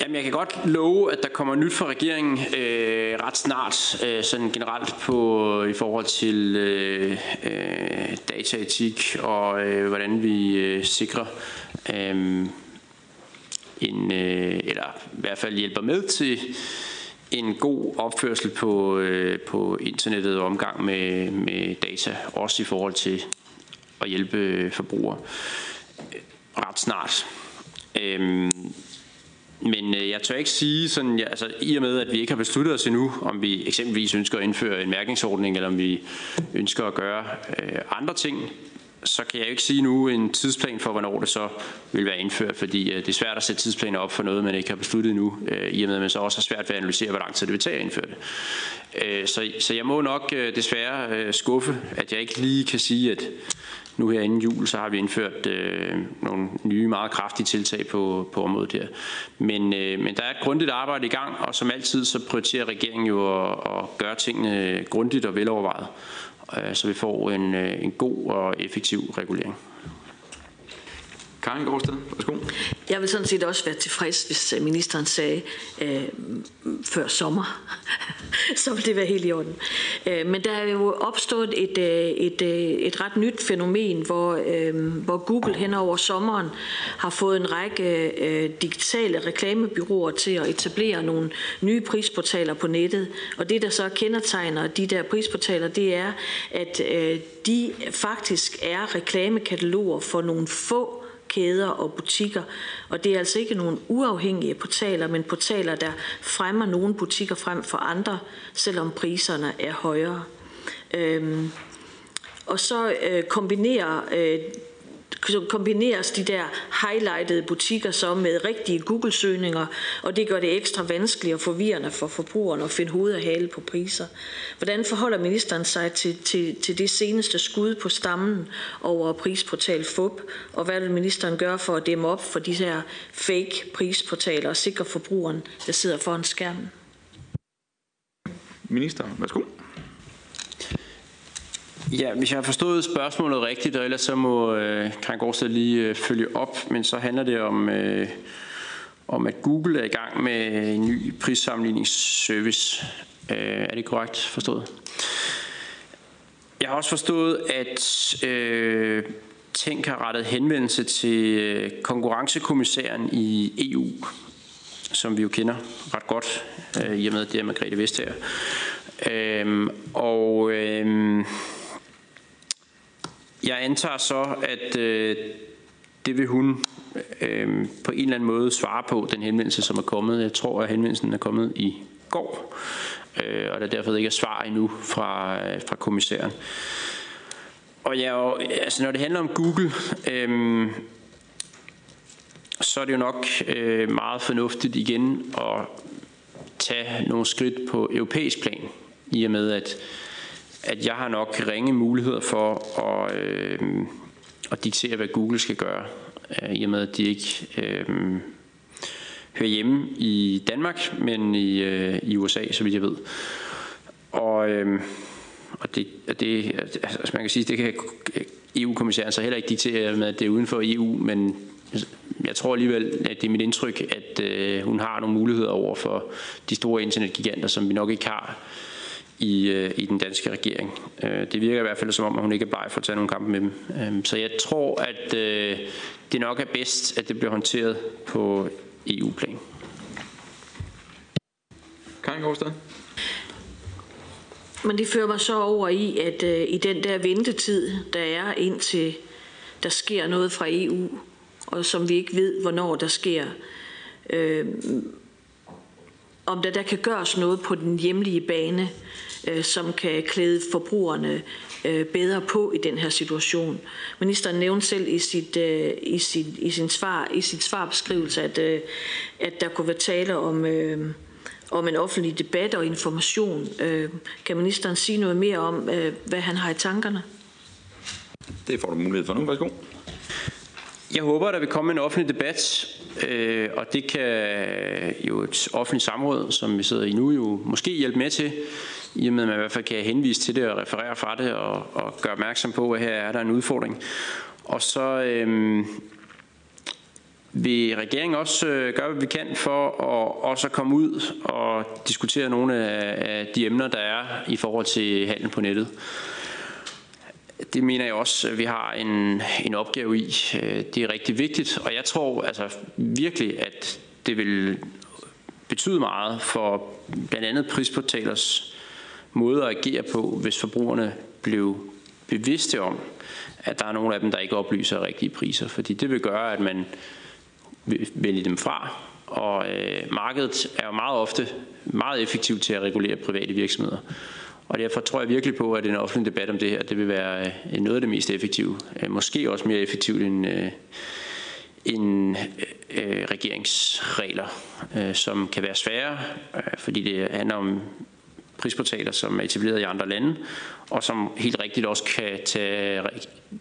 Jamen, jeg kan godt love, at der kommer nyt fra regeringen øh, ret snart, øh, sådan generelt på i forhold til øh, øh, dataetik og øh, hvordan vi øh, sikrer øh, en, øh, eller i hvert fald hjælper med til en god opførsel på, øh, på internettet og omgang med, med data, også i forhold til at hjælpe forbrugere øh, ret snart. Øh, men øh, jeg tør ikke sige, sådan, ja, altså, i og med at vi ikke har besluttet os endnu, om vi eksempelvis ønsker at indføre en mærkningsordning, eller om vi ønsker at gøre øh, andre ting, så kan jeg jo ikke sige nu en tidsplan for, hvornår det så vil være indført, fordi øh, det er svært at sætte tidsplaner op for noget, man ikke har besluttet endnu, øh, i og med at man så også har svært ved at analysere, hvor lang tid det vil tage at indføre det. Øh, så, så jeg må nok øh, desværre øh, skuffe, at jeg ikke lige kan sige, at nu her inden jul, så har vi indført øh, nogle nye, meget kraftige tiltag på, på området her. Men, øh, men der er et grundigt arbejde i gang, og som altid, så prioriterer regeringen jo at, at gøre tingene grundigt og velovervejet, øh, så vi får en, øh, en god og effektiv regulering. Karin Gårdsted, værsgo. Jeg vil sådan set også være tilfreds, hvis øh, ministeren sagde øh, før sommer. så ville det være helt i orden. Øh, men der er jo opstået et, øh, et, øh, et ret nyt fænomen, hvor, øh, hvor Google hen over sommeren har fået en række øh, digitale reklamebyråer til at etablere nogle nye prisportaler på nettet. Og det, der så kendetegner de der prisportaler, det er, at øh, de faktisk er reklamekataloger for nogle få kæder og butikker. Og det er altså ikke nogle uafhængige portaler, men portaler, der fremmer nogle butikker frem for andre, selvom priserne er højere. Øhm, og så øh, kombinerer øh, kombineres de der highlightede butikker så med rigtige Google-søgninger, og det gør det ekstra vanskeligt og forvirrende for forbrugerne at finde hoved og hale på priser. Hvordan forholder ministeren sig til, til, til det seneste skud på stammen over prisportal FUB, og hvad vil ministeren gøre for at dæmme op for de her fake prisportaler og sikre forbrugeren, der sidder foran skærmen? Minister, værsgo. Ja, hvis jeg har forstået spørgsmålet rigtigt, og ellers så må øh, Karin Gårdsted lige øh, følge op, men så handler det om, øh, om at Google er i gang med en ny prissammenligningsservice. Øh, er det korrekt forstået? Jeg har også forstået, at øh, Tænk har rettet henvendelse til øh, konkurrencekommissæren i EU, som vi jo kender ret godt, øh, i og med at det er Margrethe Vestager. Øh, og... Øh, jeg antager så, at øh, det vil hun øh, på en eller anden måde svare på, den henvendelse, som er kommet. Jeg tror, at henvendelsen er kommet i går, øh, og der derfor ikke er svar endnu fra, øh, fra kommissæren. Og jeg, altså når det handler om Google, øh, så er det jo nok øh, meget fornuftigt igen at tage nogle skridt på europæisk plan, i og med at, at jeg har nok ringe muligheder for at, øh, at diktere, hvad Google skal gøre, øh, i og med at de ikke øh, hører hjemme i Danmark, men i, øh, i USA, så vidt jeg ved. Og, øh, og det, det, altså, altså man kan sige, det kan EU-kommissæren så heller ikke diktere med, at det er uden for EU, men jeg tror alligevel, at det er mit indtryk, at øh, hun har nogle muligheder over for de store internetgiganter, som vi nok ikke har i, øh, i den danske regering. Øh, det virker i hvert fald som om, at hun ikke er bleg for at tage nogle kampe med dem. Øh, så jeg tror, at øh, det nok er bedst, at det bliver håndteret på EU-plan. Karin Gårdstad? Men det fører mig så over i, at øh, i den der ventetid, der er indtil der sker noget fra EU, og som vi ikke ved, hvornår der sker, øh, om der, der kan gøres noget på den hjemlige bane, øh, som kan klæde forbrugerne øh, bedre på i den her situation. Ministeren nævnte selv i sit, øh, i sit, i sin svar, i sit svarbeskrivelse, at, øh, at der kunne være tale om, øh, om en offentlig debat og information. Øh, kan ministeren sige noget mere om, øh, hvad han har i tankerne? Det får du mulighed for nu. Værsgo. Jeg håber, der vil komme en offentlig debat, øh, og det kan jo et offentligt samråd, som vi sidder i nu, jo måske hjælpe med til, i og med at man i hvert fald kan henvise til det og referere fra det og, og gøre opmærksom på, at her er der en udfordring. Og så øh, vil regeringen også øh, gøre, hvad vi kan for at også at komme ud og diskutere nogle af, af de emner, der er i forhold til handel på nettet. Det mener jeg også, at vi har en, en opgave i. Øh, det er rigtig vigtigt, og jeg tror altså virkelig, at det vil betyde meget for blandt andet prisportalers måde at agere på, hvis forbrugerne blev bevidste om, at der er nogle af dem, der ikke oplyser rigtige priser. Fordi det vil gøre, at man vil vælge dem fra, og øh, markedet er jo meget ofte meget effektivt til at regulere private virksomheder. Og derfor tror jeg virkelig på, at en offentlig debat om det her, det vil være øh, noget af det mest effektive. Øh, måske også mere effektivt end, øh, end øh, øh, regeringsregler, øh, som kan være svære, fordi det handler om prisportaler, som er etableret i andre lande, og som helt rigtigt også kan tage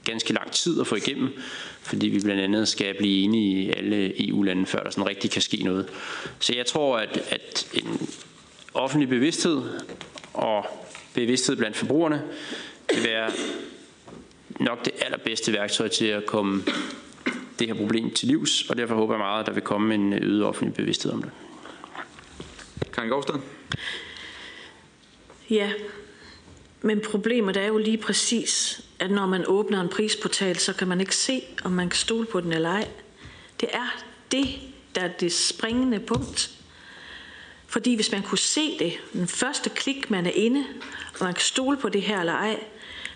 ganske lang tid at få igennem, fordi vi blandt andet skal blive enige i alle EU-lande, før der sådan rigtig kan ske noget. Så jeg tror, at, at en offentlig bevidsthed og bevidsthed blandt forbrugerne vil være nok det allerbedste værktøj til at komme det her problem til livs, og derfor håber jeg meget, at der vil komme en øget offentlig bevidsthed om det. Karin Gårdstad? Ja, men problemet er jo lige præcis, at når man åbner en prisportal, så kan man ikke se, om man kan stole på den eller ej. Det er det, der er det springende punkt. Fordi hvis man kunne se det, den første klik, man er inde, og man kan stole på det her eller ej,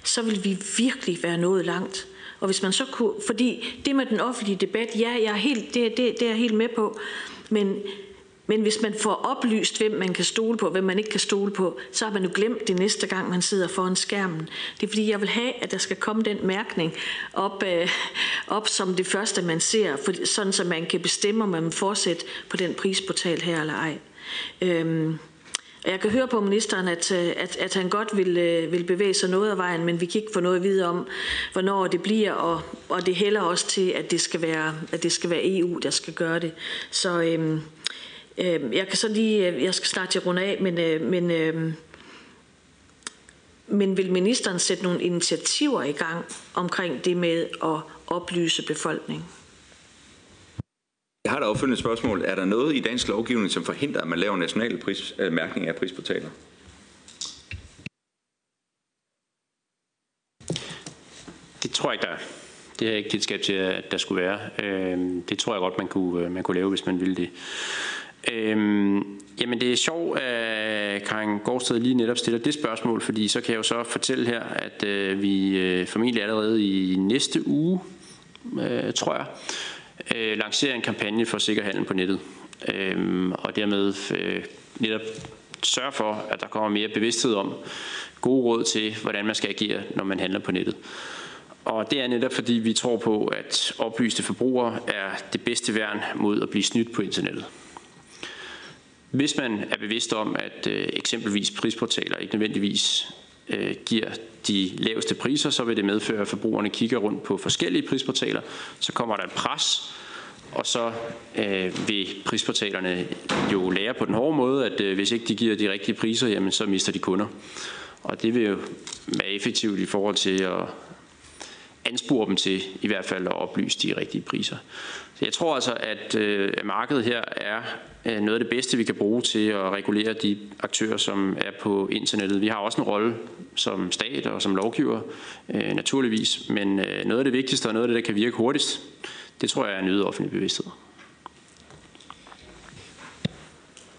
så vil vi virkelig være nået langt. Og hvis man så kunne, fordi det med den offentlige debat, ja, jeg er helt, det, det, det er jeg helt med på, men, men hvis man får oplyst, hvem man kan stole på, hvem man ikke kan stole på, så har man jo glemt det næste gang, man sidder foran skærmen. Det er fordi, jeg vil have, at der skal komme den mærkning op, øh, op som det første, man ser, for, sådan så man kan bestemme, om man vil fortsætte på den prisportal her eller ej. Øhm, jeg kan høre på ministeren, at, øh, at, at han godt vil, øh, vil bevæge sig noget af vejen, men vi kan ikke få noget at vide om, hvornår det bliver, og, og det hælder også til, at det skal være, at det skal være EU, der skal gøre det. Så øhm, øhm, jeg kan så lige, øh, jeg skal snart til runde af, men, øh, men, øhm, men vil ministeren sætte nogle initiativer i gang omkring det med at oplyse befolkningen? Jeg har et opfølgende spørgsmål. Er der noget i dansk lovgivning, som forhindrer, at man laver nationale pris, øh, mærkning af prisportaler? Det tror jeg ikke, der er. Det har jeg ikke kendskab til, at der skulle være. Øh, det tror jeg godt, man kunne, øh, man kunne lave, hvis man ville det. Øhm, jamen det er sjovt, at øh, Karin Gårdsted lige netop stiller det spørgsmål, fordi så kan jeg jo så fortælle her, at øh, vi øh, formentlig allerede i næste uge, øh, tror jeg, øh, lancerer en kampagne for sikker handel på nettet. Øhm, og dermed øh, netop sørge for, at der kommer mere bevidsthed om gode råd til, hvordan man skal agere, når man handler på nettet. Og det er netop fordi, vi tror på, at oplyste forbrugere er det bedste værn mod at blive snydt på internettet. Hvis man er bevidst om, at øh, eksempelvis prisportaler ikke nødvendigvis øh, giver de laveste priser, så vil det medføre, at forbrugerne kigger rundt på forskellige prisportaler. Så kommer der et pres, og så øh, vil prisportalerne jo lære på den hårde måde, at øh, hvis ikke de giver de rigtige priser, jamen, så mister de kunder. Og det vil jo være effektivt i forhold til at anspore dem til i hvert fald at oplyse de rigtige priser. Så jeg tror altså, at øh, markedet her er øh, noget af det bedste, vi kan bruge til at regulere de aktører, som er på internettet. Vi har også en rolle som stat og som lovgiver, øh, naturligvis, men øh, noget af det vigtigste og noget af det, der kan virke hurtigst, det tror jeg er en øget offentlig bevidsthed.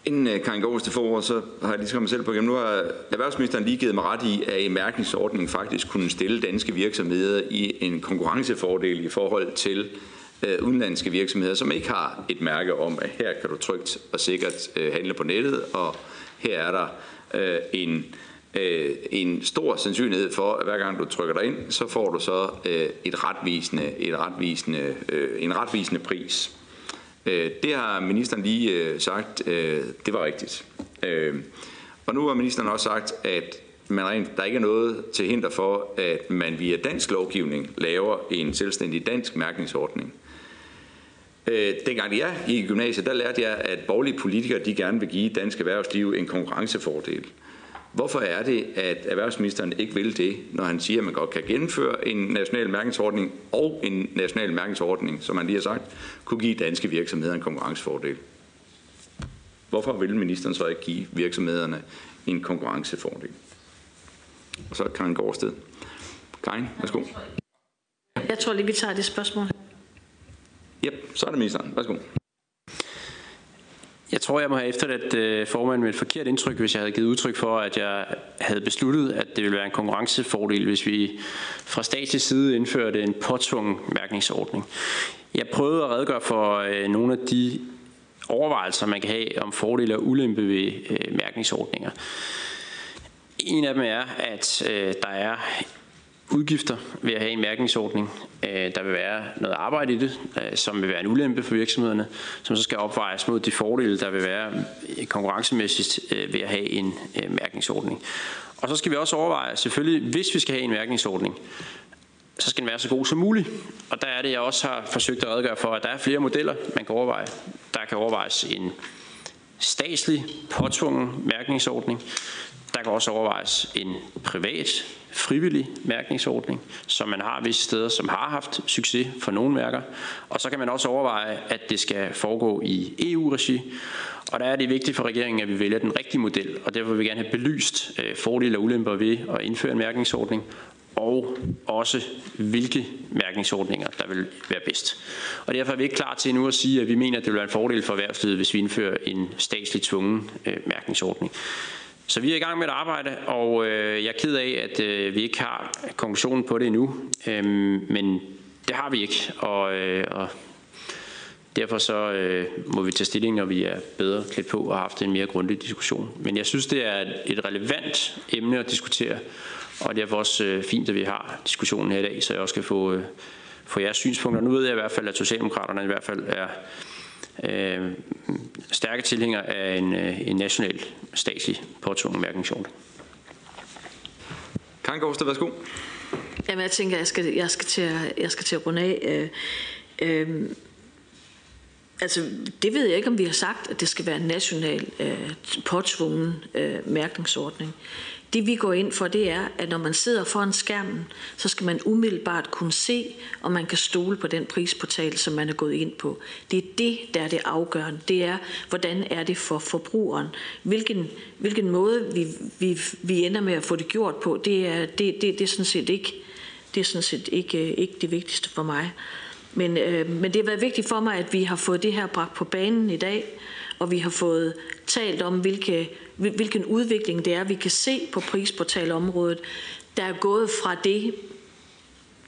Inden uh, Karin Gårds til forår, så har jeg lige skrevet mig selv på igen. Nu har erhvervsministeren lige givet mig ret i, at en mærkningsordning faktisk kunne stille danske virksomheder i en konkurrencefordel i forhold til øh, udenlandske virksomheder, som ikke har et mærke om, at her kan du trygt og sikkert øh, handle på nettet, og her er der øh, en, øh, en stor sandsynlighed for, at hver gang du trykker dig ind, så får du så øh, et retvisende, et retvisende, øh, en retvisende pris. Øh, det har ministeren lige øh, sagt, øh, det var rigtigt. Øh, og nu har ministeren også sagt, at man rent, der ikke er noget til hinder for, at man via dansk lovgivning laver en selvstændig dansk mærkningsordning. Øh, dengang jeg gik i gymnasiet, der lærte jeg, at borgerlige politikere de gerne vil give dansk erhvervsliv en konkurrencefordel. Hvorfor er det, at erhvervsministeren ikke vil det, når han siger, at man godt kan gennemføre en national mærkningsordning og en national mærkningsordning, som han lige har sagt, kunne give danske virksomheder en konkurrencefordel? Hvorfor vil ministeren så ikke give virksomhederne en konkurrencefordel? Og så Karen Gårdsted. Karin, værsgo. Jeg tror lige, vi tager det spørgsmål. Yep, så er det ministeren. Værsgo. Jeg tror, jeg må have efterladt øh, formanden med et forkert indtryk, hvis jeg havde givet udtryk for, at jeg havde besluttet, at det ville være en konkurrencefordel, hvis vi fra statslig side indførte en påtvungen mærkningsordning. Jeg prøvede at redegøre for øh, nogle af de overvejelser, man kan have om fordele og ulempe ved øh, mærkningsordninger. En af dem er, at øh, der er udgifter ved at have en mærkningsordning. Øh, der vil være noget arbejde i det, øh, som vil være en ulempe for virksomhederne, som så skal opvejes mod de fordele, der vil være øh, konkurrencemæssigt ved at have en mærkningsordning. Og så skal vi også overveje, selvfølgelig, hvis vi skal have en mærkningsordning, så skal den være så god som muligt. Og der er det, jeg også har forsøgt at redegøre for, at der er flere modeller, man kan overveje. Der kan overvejes en statslig påtvungen mærkningsordning. Der kan også overvejes en privat frivillig mærkningsordning, som man har visse steder, som har haft succes for nogle mærker. Og så kan man også overveje, at det skal foregå i EU-regi. Og der er det vigtigt for regeringen, at vi vælger den rigtige model, og derfor vil vi gerne have belyst øh, fordele og ulemper ved at indføre en mærkningsordning, og også hvilke mærkningsordninger, der vil være bedst. Og derfor er vi ikke klar til nu at sige, at vi mener, at det vil være en fordel for erhvervslivet, hvis vi indfører en statslig tvungen øh, mærkningsordning. Så vi er i gang med et arbejde, og øh, jeg er ked af, at øh, vi ikke har konklusionen på det endnu. Øh, men det har vi ikke, og, øh, og derfor så øh, må vi tage stilling, når vi er bedre klædt på og har haft en mere grundig diskussion. Men jeg synes, det er et relevant emne at diskutere, og derfor også øh, fint, at vi har diskussionen her i dag, så jeg også kan få, øh, få jeres synspunkter. Nu ved jeg i hvert fald, at Socialdemokraterne i hvert fald er øh, stærke tilhængere af en, øh, en national statslig påtvungen mærkningsordning. Karin Gårdsted, værsgo. Jamen, jeg tænker, jeg skal, jeg skal, til, at, jeg skal til at runde af. Øh, øh, altså, det ved jeg ikke, om vi har sagt, at det skal være en national øh, påtvungen øh, mærkningsordning. Det vi går ind for, det er, at når man sidder foran skærmen, så skal man umiddelbart kunne se, om man kan stole på den prisportal, som man er gået ind på. Det er det, der er det afgørende. Det er, hvordan er det for forbrugeren? Hvilken, hvilken måde vi, vi, vi ender med at få det gjort på, det er, det, det, det er sådan set ikke det er sådan set ikke, øh, ikke det vigtigste for mig. Men, øh, men det har været vigtigt for mig, at vi har fået det her bragt på banen i dag, og vi har fået talt om, hvilke, hvilken udvikling det er, vi kan se på prisportalområdet, der er gået fra det,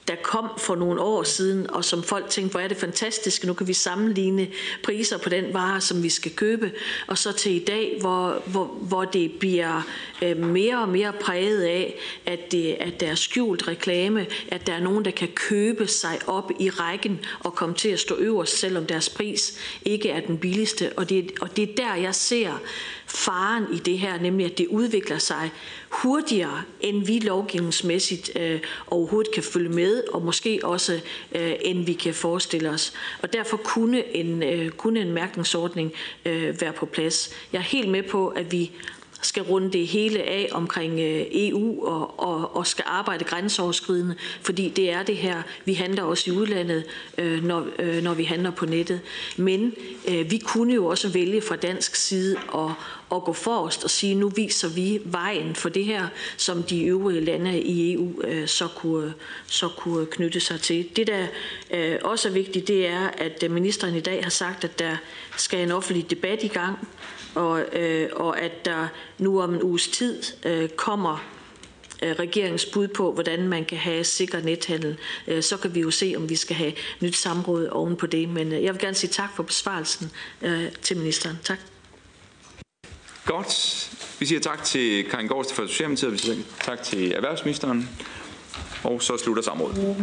der kom for nogle år siden, og som folk tænkte, hvor er det fantastisk, nu kan vi sammenligne priser på den vare, som vi skal købe, og så til i dag, hvor, hvor, hvor det bliver øh, mere og mere præget af, at, det, at der er skjult reklame, at der er nogen, der kan købe sig op i rækken og komme til at stå øverst, selvom deres pris ikke er den billigste. Og det, og det er der, jeg ser faren i det her, nemlig at det udvikler sig hurtigere, end vi lovgivningsmæssigt øh, overhovedet kan følge med, og måske også øh, end vi kan forestille os. Og derfor kunne en, øh, kunne en mærkningsordning øh, være på plads. Jeg er helt med på, at vi skal runde det hele af omkring øh, EU og, og, og skal arbejde grænseoverskridende, fordi det er det her. Vi handler også i udlandet, øh, når, øh, når vi handler på nettet. Men vi kunne jo også vælge fra dansk side at, at gå forrest og sige, nu viser vi vejen for det her, som de øvrige lande i EU så, kunne, så kunne knytte sig til. Det, der også er vigtigt, det er, at ministeren i dag har sagt, at der skal en offentlig debat i gang og, øh, og at der nu om en uges tid øh, kommer øh, regeringens bud på, hvordan man kan have sikker nethandel. Øh, så kan vi jo se, om vi skal have nyt samråd oven på det. Men øh, jeg vil gerne sige tak for besvarelsen til ministeren. Tak. Godt. Vi siger tak til Karin Gårds fra Socialdemokratiet, vi siger tak til erhvervsministeren, og så slutter samrådet.